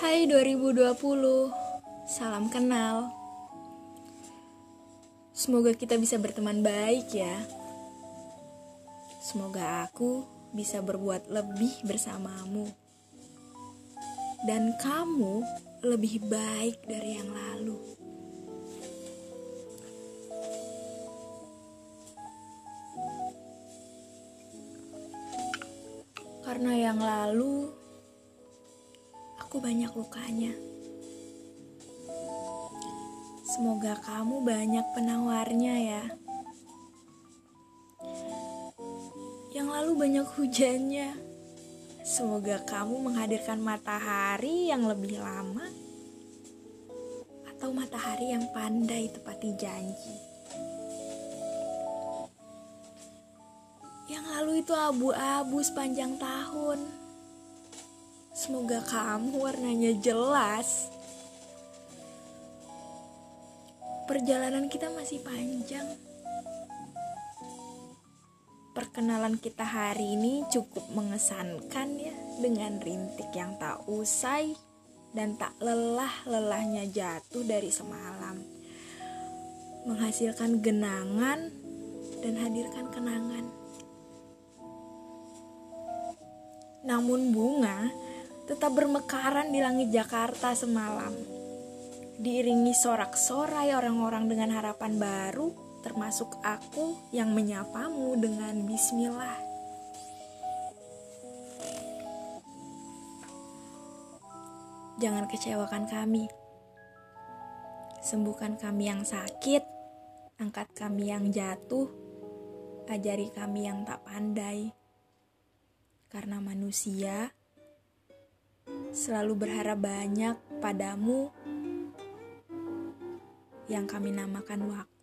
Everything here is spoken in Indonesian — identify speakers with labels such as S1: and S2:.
S1: Hai 2020, salam kenal. Semoga kita bisa berteman baik ya. Semoga aku bisa berbuat lebih bersamamu. Dan kamu lebih baik dari yang lalu. Karena yang lalu aku banyak lukanya. Semoga kamu banyak penawarnya ya. Yang lalu banyak hujannya. Semoga kamu menghadirkan matahari yang lebih lama atau matahari yang pandai tepati janji. Yang lalu itu abu-abu sepanjang tahun Semoga kamu warnanya jelas. Perjalanan kita masih panjang. Perkenalan kita hari ini cukup mengesankan ya dengan rintik yang tak usai dan tak lelah-lelahnya jatuh dari semalam. Menghasilkan genangan dan hadirkan kenangan. Namun bunga tetap bermekaran di langit Jakarta semalam. Diiringi sorak-sorai orang-orang dengan harapan baru, termasuk aku yang menyapamu dengan bismillah. Jangan kecewakan kami. Sembuhkan kami yang sakit, angkat kami yang jatuh, ajari kami yang tak pandai. Karena manusia selalu berharap banyak padamu yang kami namakan waktu.